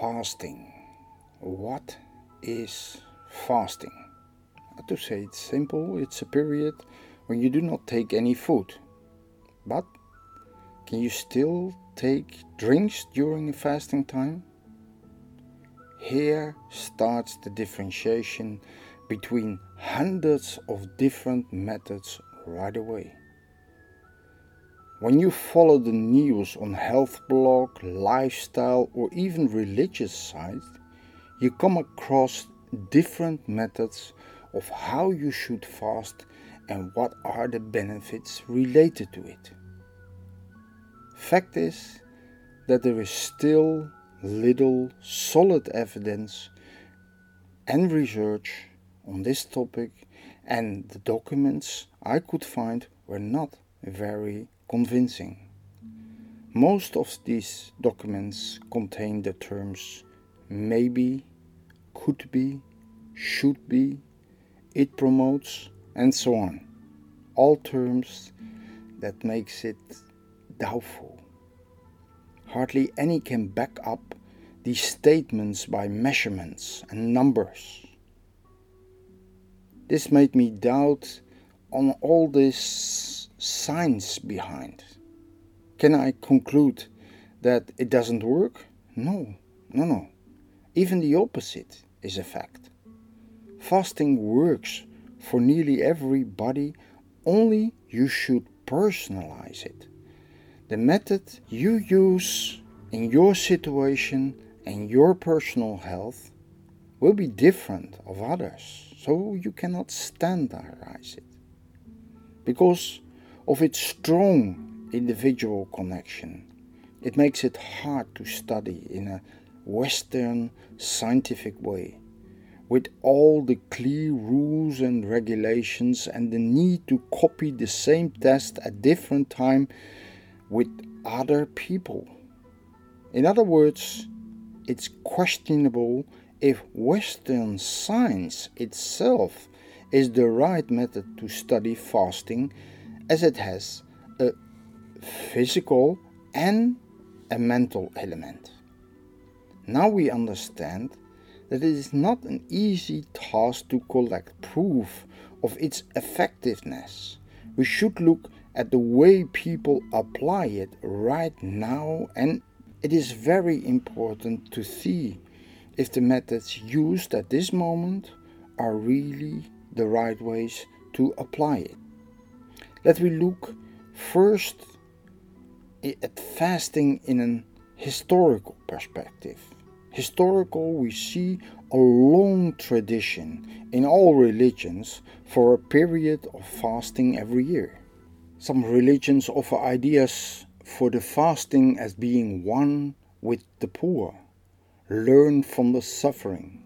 Fasting. What is fasting? To say it simple, it's a period when you do not take any food. But can you still take drinks during the fasting time? Here starts the differentiation between hundreds of different methods right away. When you follow the news on health blog, lifestyle or even religious sites, you come across different methods of how you should fast and what are the benefits related to it. Fact is that there is still little solid evidence and research on this topic and the documents I could find were not very convincing. Most of these documents contain the terms maybe, could be, should be, it promotes, and so on. All terms that makes it doubtful. Hardly any can back up these statements by measurements and numbers. This made me doubt on all this science behind. Can I conclude that it doesn't work? No, no, no. Even the opposite is a fact. Fasting works for nearly everybody, only you should personalize it. The method you use in your situation and your personal health will be different of others, so you cannot standardize it. Because of its strong individual connection. It makes it hard to study in a Western scientific way, with all the clear rules and regulations and the need to copy the same test at different time with other people. In other words, it's questionable if Western science itself is the right method to study fasting as it has a physical and a mental element. Now we understand that it is not an easy task to collect proof of its effectiveness. We should look at the way people apply it right now, and it is very important to see if the methods used at this moment are really the right ways to apply it. Let we look first at fasting in an historical perspective. Historical, we see a long tradition in all religions for a period of fasting every year. Some religions offer ideas for the fasting as being one with the poor, learn from the suffering,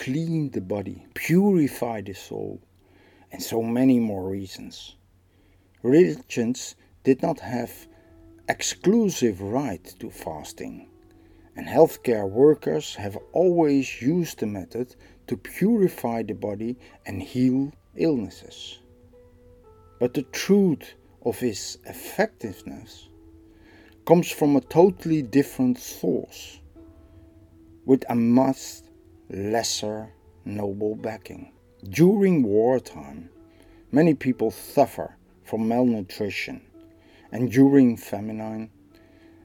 clean the body, purify the soul, and so many more reasons religions did not have exclusive right to fasting, and healthcare workers have always used the method to purify the body and heal illnesses. But the truth of its effectiveness comes from a totally different source, with a much lesser noble backing. During wartime, many people suffer from malnutrition, and during famine,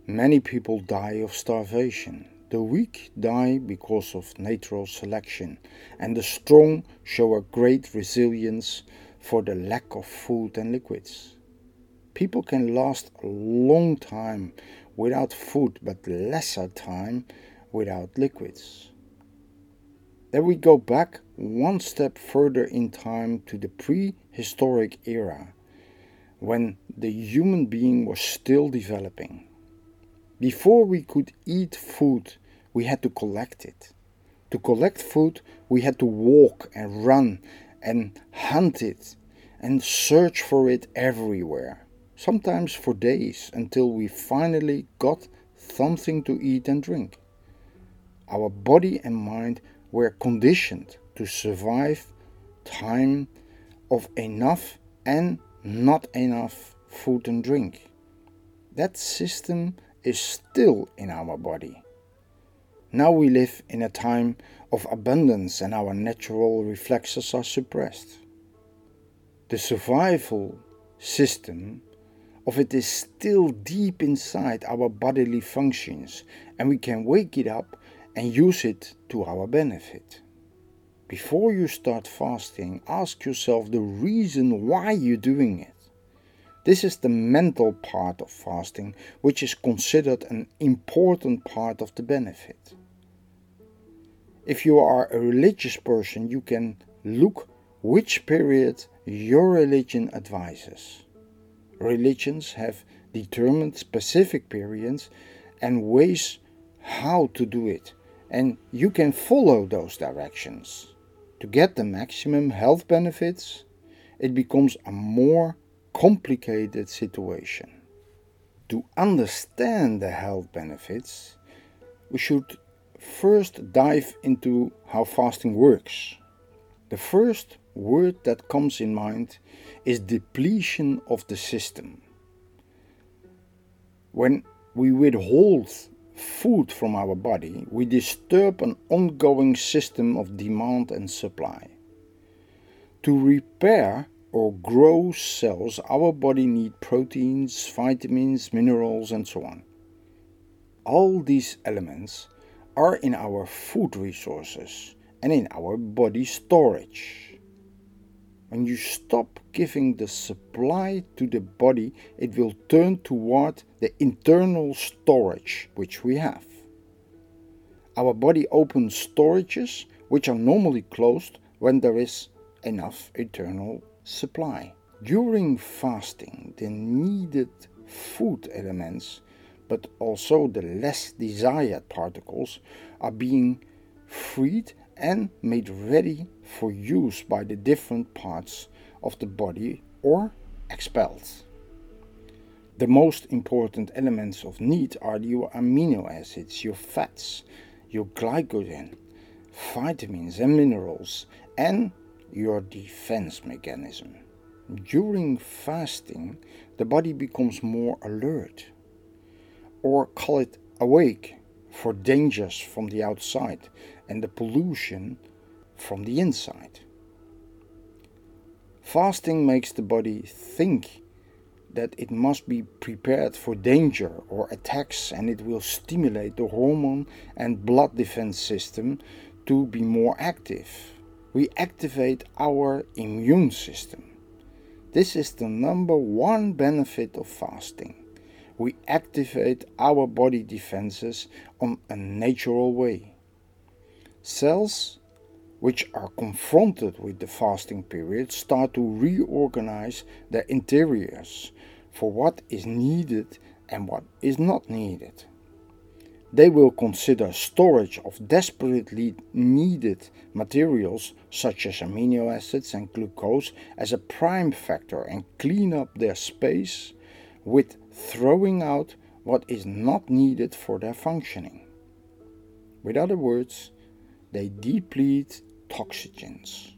many people die of starvation. The weak die because of natural selection, and the strong show a great resilience for the lack of food and liquids. People can last a long time without food, but lesser time without liquids. Then we go back one step further in time to the prehistoric era when the human being was still developing. Before we could eat food, we had to collect it. To collect food, we had to walk and run and hunt it and search for it everywhere, sometimes for days until we finally got something to eat and drink. Our body and mind were conditioned to survive time of enough and not enough food and drink. That system is still in our body. Now we live in a time of abundance and our natural reflexes are suppressed. The survival system of it is still deep inside our bodily functions and we can wake it up and use it to our benefit. Before you start fasting, ask yourself the reason why you're doing it. This is the mental part of fasting, which is considered an important part of the benefit. If you are a religious person, you can look which period your religion advises. Religions have determined specific periods and ways how to do it, and you can follow those directions. To get the maximum health benefits, it becomes a more complicated situation. To understand the health benefits, we should first dive into how fasting works. The first word that comes in mind is depletion of the system. When we withhold food from our body, we disturb an ongoing system of demand and supply. To repair or grow cells, our body needs proteins, vitamins, minerals, and so on. All these elements are in our food resources and in our body storage. When you stop giving the supply to the body, it will turn toward the internal storage which we have. Our body opens storages which are normally closed when there is enough internal supply. During fasting, the needed food elements, but also the less desired particles, are being freed and made ready for use by the different parts of the body or expelled. The most important elements of need are your amino acids, your fats, your glycogen, vitamins and minerals, and your defense mechanism. During fasting, the body becomes more alert, or call it awake, for dangers from the outside and the pollution from the inside. Fasting makes the body think that it must be prepared for danger or attacks, and it will stimulate the hormone and blood defense system to be more active we activate our immune system. This is the number one benefit of fasting. We activate our body defenses on a natural way. Cells which are confronted with the fasting period start to reorganize their interiors for what is needed and what is not needed. They will consider storage of desperately needed materials such as amino acids and glucose as a prime factor and clean up their space with throwing out what is not needed for their functioning. With other words, they deplete toxins.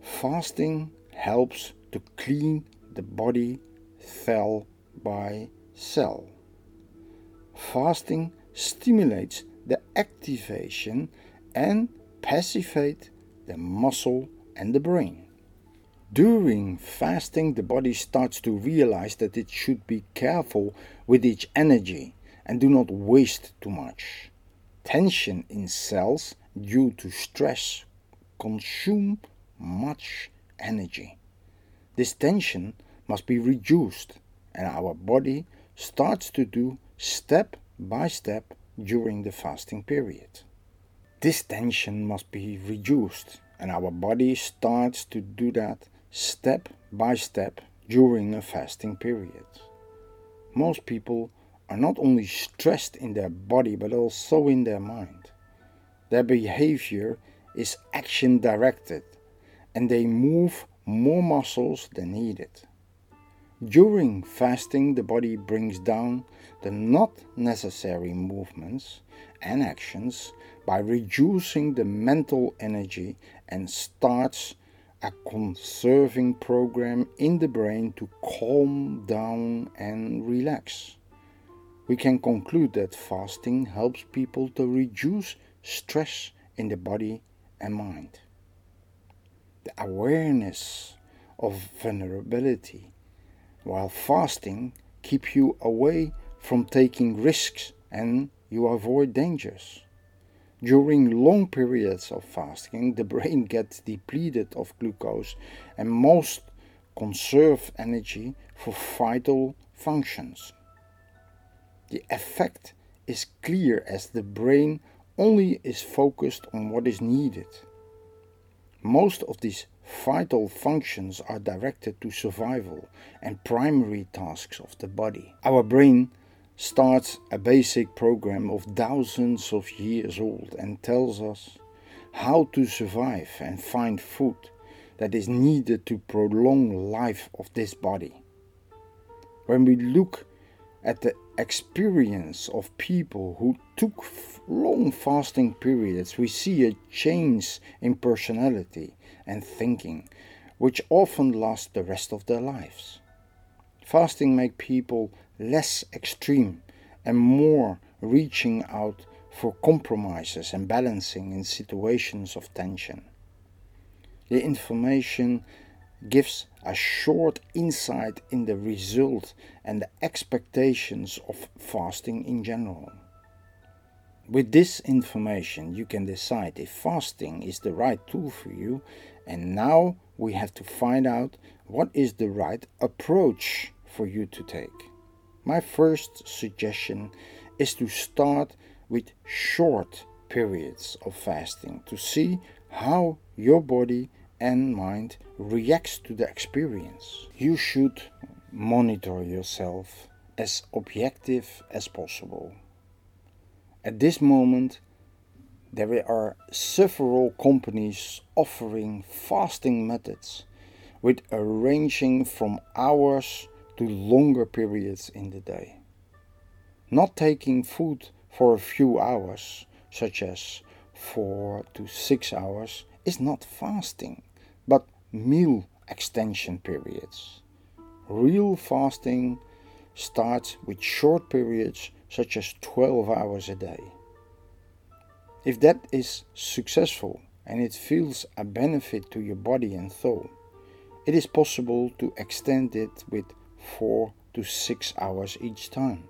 Fasting helps to clean the body cell by cell fasting stimulates the activation and passivate the muscle and the brain. During fasting, the body starts to realize that it should be careful with its energy and do not waste too much. Tension in cells due to stress consume much energy. This tension must be reduced and our body starts to do step by step during the fasting period. This tension must be reduced, and our body starts to do that step by step during a fasting period. Most people are not only stressed in their body but also in their mind. Their behavior is action directed and they move more muscles than needed. During fasting, the body brings down the not necessary movements and actions by reducing the mental energy and starts a conserving program in the brain to calm down and relax. we can conclude that fasting helps people to reduce stress in the body and mind. The awareness of vulnerability while fasting keep you away from taking risks and you avoid dangers. During long periods of fasting, the brain gets depleted of glucose and most conserve energy for vital functions. The effect is clear as the brain only is focused on what is needed. Most of these vital functions are directed to survival and primary tasks of the body. Our brain starts a basic program of thousands of years old and tells us how to survive and find food that is needed to prolong life of this body. When we look at the experience of people who took long fasting periods, we see a change in personality and thinking, which often lasts the rest of their lives. Fasting makes people less extreme and more reaching out for compromises and balancing in situations of tension. The information gives a short insight in the result and the expectations of fasting in general. With this information, you can decide if fasting is the right tool for you, and now we have to find out what is the right approach for you to take. My first suggestion is to start with short periods of fasting to see how your body and mind reacts to the experience. You should monitor yourself as objective as possible. At this moment, there are several companies offering fasting methods with a ranging from hours to longer periods in the day. Not taking food for a few hours, such as four to six hours, is not fasting but meal extension periods. Real fasting starts with short periods such as 12 hours a day. If that is successful and it feels a benefit to your body and soul, it is possible to extend it with 4 to 6 hours each time.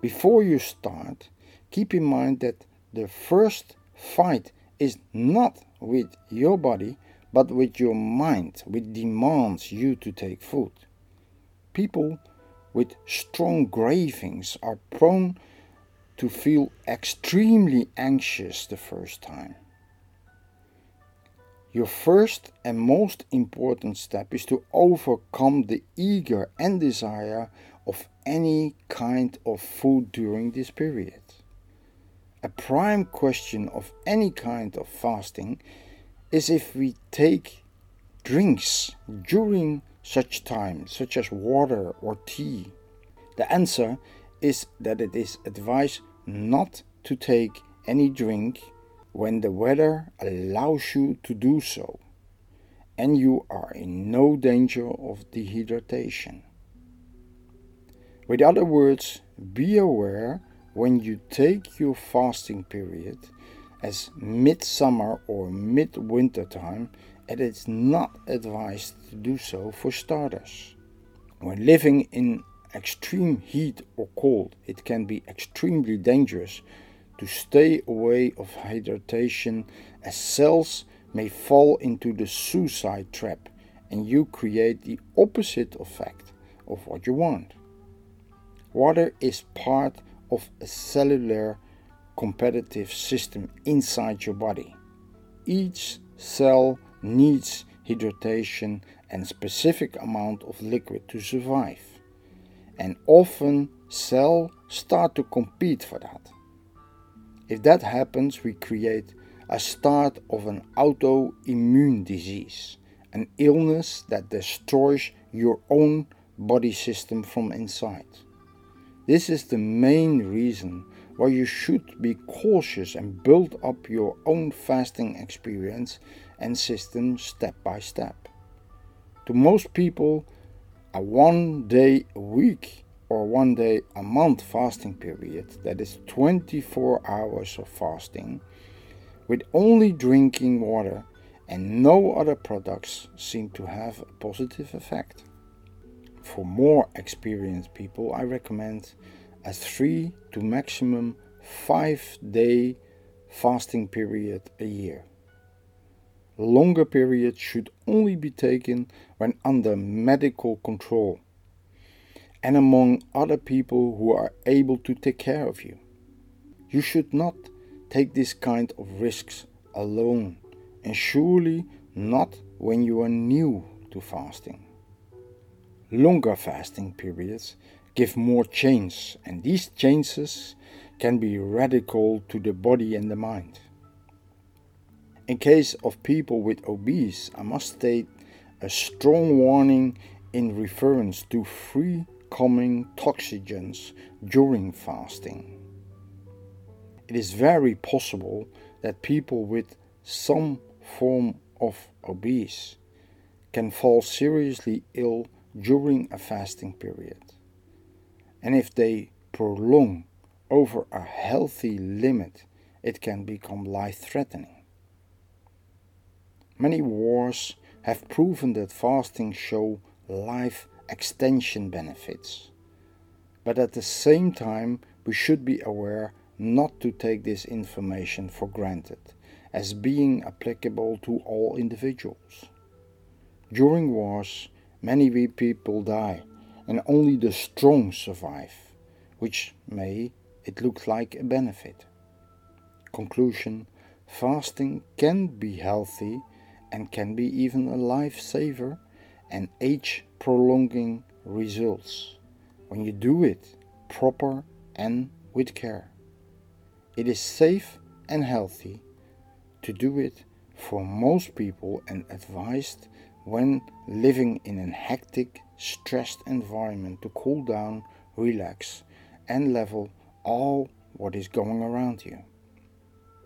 Before you start, keep in mind that the first fight is not with your body but with your mind, which demands you to take food. People with strong cravings are prone to feel extremely anxious the first time. Your first and most important step is to overcome the eager and desire of any kind of food during this period. A prime question of any kind of fasting is if we take drinks during such time, such as water or tea. The answer is that it is advised not to take any drink when the weather allows you to do so and you are in no danger of dehydration. With other words, be aware when you take your fasting period as midsummer or midwinter time, it is not advised to do so for starters. When living in extreme heat or cold, it can be extremely dangerous to stay away of hydration as cells may fall into the suicide trap and you create the opposite effect of what you want. Water is part of a cellular competitive system inside your body. Each cell needs hydration and specific amount of liquid to survive. And often cells start to compete for that. If that happens, we create a start of an autoimmune disease, an illness that destroys your own body system from inside. This is the main reason why you should be cautious and build up your own fasting experience and system step by step. To most people, a one day a week or one day a month fasting period, that is 24 hours of fasting, with only drinking water and no other products seem to have a positive effect. For more experienced people, I recommend a 3 to maximum 5 day fasting period a year. Longer periods should only be taken when under medical control and among other people who are able to take care of you. You should not take this kind of risks alone, and surely not when you are new to fasting. Longer fasting periods give more change, and these changes can be radical to the body and the mind. In case of people with obese, I must state a strong warning in reference to free coming toxins during fasting. It is very possible that people with some form of obese can fall seriously ill during a fasting period. And if they prolong over a healthy limit, it can become life threatening. Many wars have proven that fasting show life extension benefits. But at the same time, we should be aware not to take this information for granted as being applicable to all individuals. During wars, many people die and only the strong survive, which may it look like a benefit. Conclusion Fasting can be healthy and can be even a lifesaver and age prolonging results when you do it proper and with care. It is safe and healthy to do it for most people and advised when living in a hectic, stressed environment to cool down, relax, and level all what is going around you.